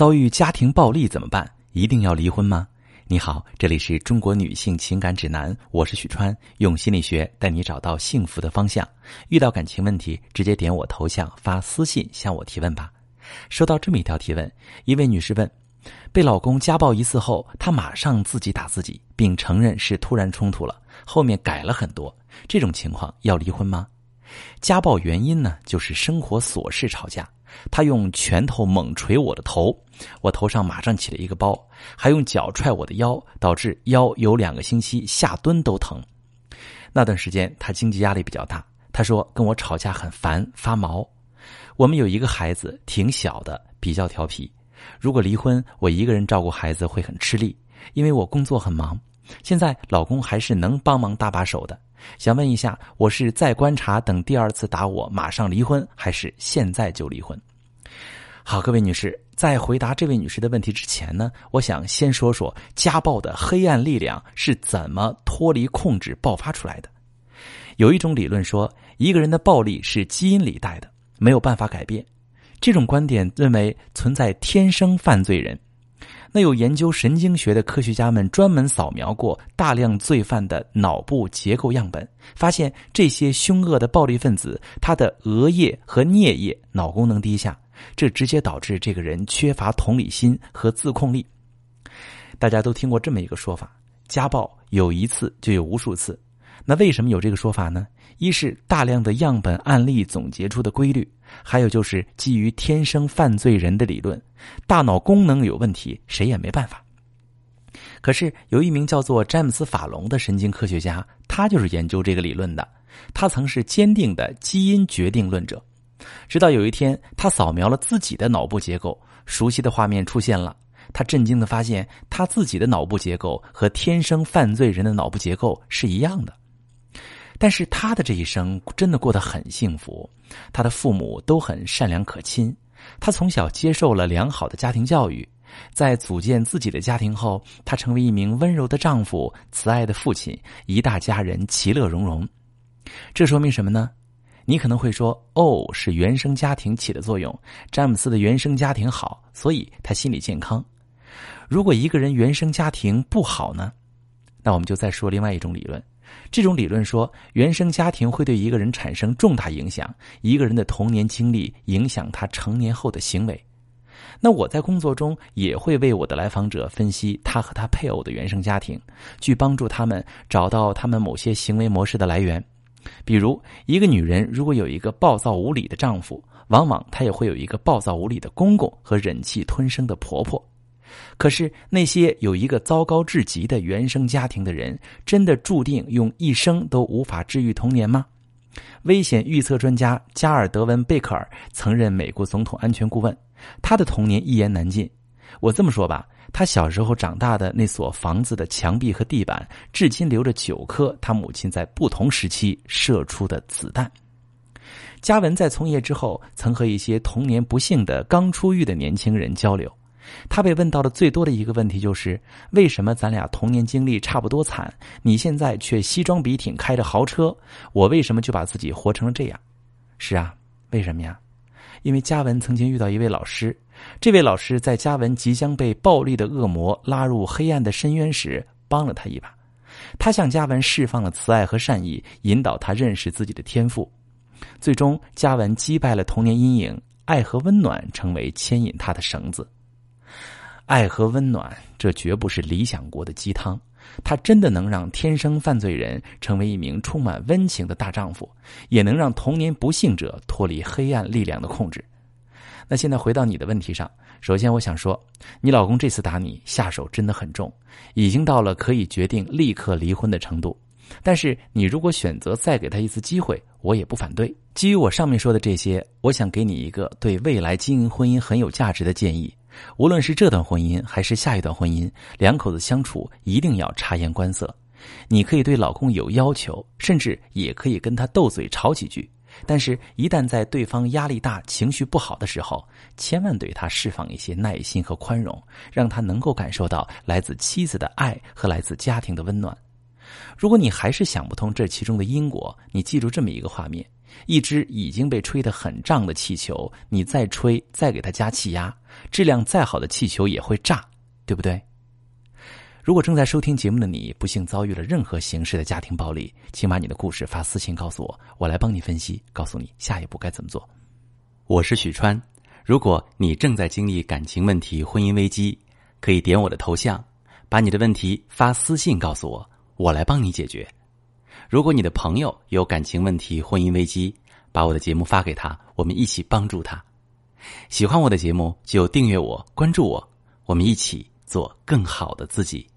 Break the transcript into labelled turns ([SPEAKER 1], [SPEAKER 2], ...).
[SPEAKER 1] 遭遇家庭暴力怎么办？一定要离婚吗？你好，这里是中国女性情感指南，我是许川，用心理学带你找到幸福的方向。遇到感情问题，直接点我头像发私信向我提问吧。收到这么一条提问，一位女士问：被老公家暴一次后，她马上自己打自己，并承认是突然冲突了，后面改了很多，这种情况要离婚吗？家暴原因呢，就是生活琐事吵架。他用拳头猛捶我的头，我头上马上起了一个包，还用脚踹我的腰，导致腰有两个星期下蹲都疼。那段时间他经济压力比较大，他说跟我吵架很烦发毛。我们有一个孩子挺小的，比较调皮。如果离婚，我一个人照顾孩子会很吃力，因为我工作很忙。现在老公还是能帮忙搭把手的。想问一下，我是再观察等第二次打我马上离婚，还是现在就离婚？好，各位女士，在回答这位女士的问题之前呢，我想先说说家暴的黑暗力量是怎么脱离控制爆发出来的。有一种理论说，一个人的暴力是基因里带的，没有办法改变。这种观点认为存在天生犯罪人。那有研究神经学的科学家们专门扫描过大量罪犯的脑部结构样本，发现这些凶恶的暴力分子，他的额叶和颞叶脑功能低下，这直接导致这个人缺乏同理心和自控力。大家都听过这么一个说法：家暴有一次就有无数次。那为什么有这个说法呢？一是大量的样本案例总结出的规律，还有就是基于天生犯罪人的理论，大脑功能有问题，谁也没办法。可是有一名叫做詹姆斯·法隆的神经科学家，他就是研究这个理论的。他曾是坚定的基因决定论者。直到有一天，他扫描了自己的脑部结构，熟悉的画面出现了。他震惊的发现，他自己的脑部结构和天生犯罪人的脑部结构是一样的。但是他的这一生真的过得很幸福，他的父母都很善良可亲，他从小接受了良好的家庭教育，在组建自己的家庭后，他成为一名温柔的丈夫、慈爱的父亲，一大家人其乐融融。这说明什么呢？你可能会说：“哦，是原生家庭起的作用。”詹姆斯的原生家庭好，所以他心理健康。如果一个人原生家庭不好呢？那我们就再说另外一种理论。这种理论说，原生家庭会对一个人产生重大影响，一个人的童年经历影响他成年后的行为。那我在工作中也会为我的来访者分析他和他配偶的原生家庭，去帮助他们找到他们某些行为模式的来源。比如，一个女人如果有一个暴躁无理的丈夫，往往她也会有一个暴躁无理的公公和忍气吞声的婆婆。可是，那些有一个糟糕至极的原生家庭的人，真的注定用一生都无法治愈童年吗？危险预测专家加尔德文·贝克尔曾任美国总统安全顾问，他的童年一言难尽。我这么说吧，他小时候长大的那所房子的墙壁和地板，至今留着九颗他母亲在不同时期射出的子弹。嘉文在从业之后，曾和一些童年不幸的刚出狱的年轻人交流。他被问到的最多的一个问题就是：为什么咱俩童年经历差不多惨，你现在却西装笔挺开着豪车，我为什么就把自己活成了这样？是啊，为什么呀？因为嘉文曾经遇到一位老师，这位老师在嘉文即将被暴力的恶魔拉入黑暗的深渊时，帮了他一把。他向嘉文释放了慈爱和善意，引导他认识自己的天赋。最终，嘉文击败了童年阴影，爱和温暖成为牵引他的绳子。爱和温暖，这绝不是理想国的鸡汤，它真的能让天生犯罪人成为一名充满温情的大丈夫，也能让童年不幸者脱离黑暗力量的控制。那现在回到你的问题上，首先我想说，你老公这次打你下手真的很重，已经到了可以决定立刻离婚的程度。但是你如果选择再给他一次机会，我也不反对。基于我上面说的这些，我想给你一个对未来经营婚姻很有价值的建议。无论是这段婚姻还是下一段婚姻，两口子相处一定要察言观色。你可以对老公有要求，甚至也可以跟他斗嘴吵几句。但是，一旦在对方压力大、情绪不好的时候，千万对他释放一些耐心和宽容，让他能够感受到来自妻子的爱和来自家庭的温暖。如果你还是想不通这其中的因果，你记住这么一个画面。一只已经被吹得很胀的气球，你再吹，再给它加气压，质量再好的气球也会炸，对不对？如果正在收听节目的你不幸遭遇了任何形式的家庭暴力，请把你的故事发私信告诉我，我来帮你分析，告诉你下一步该怎么做。我是许川，如果你正在经历感情问题、婚姻危机，可以点我的头像，把你的问题发私信告诉我，我来帮你解决。如果你的朋友有感情问题、婚姻危机，把我的节目发给他，我们一起帮助他。喜欢我的节目就订阅我、关注我，我们一起做更好的自己。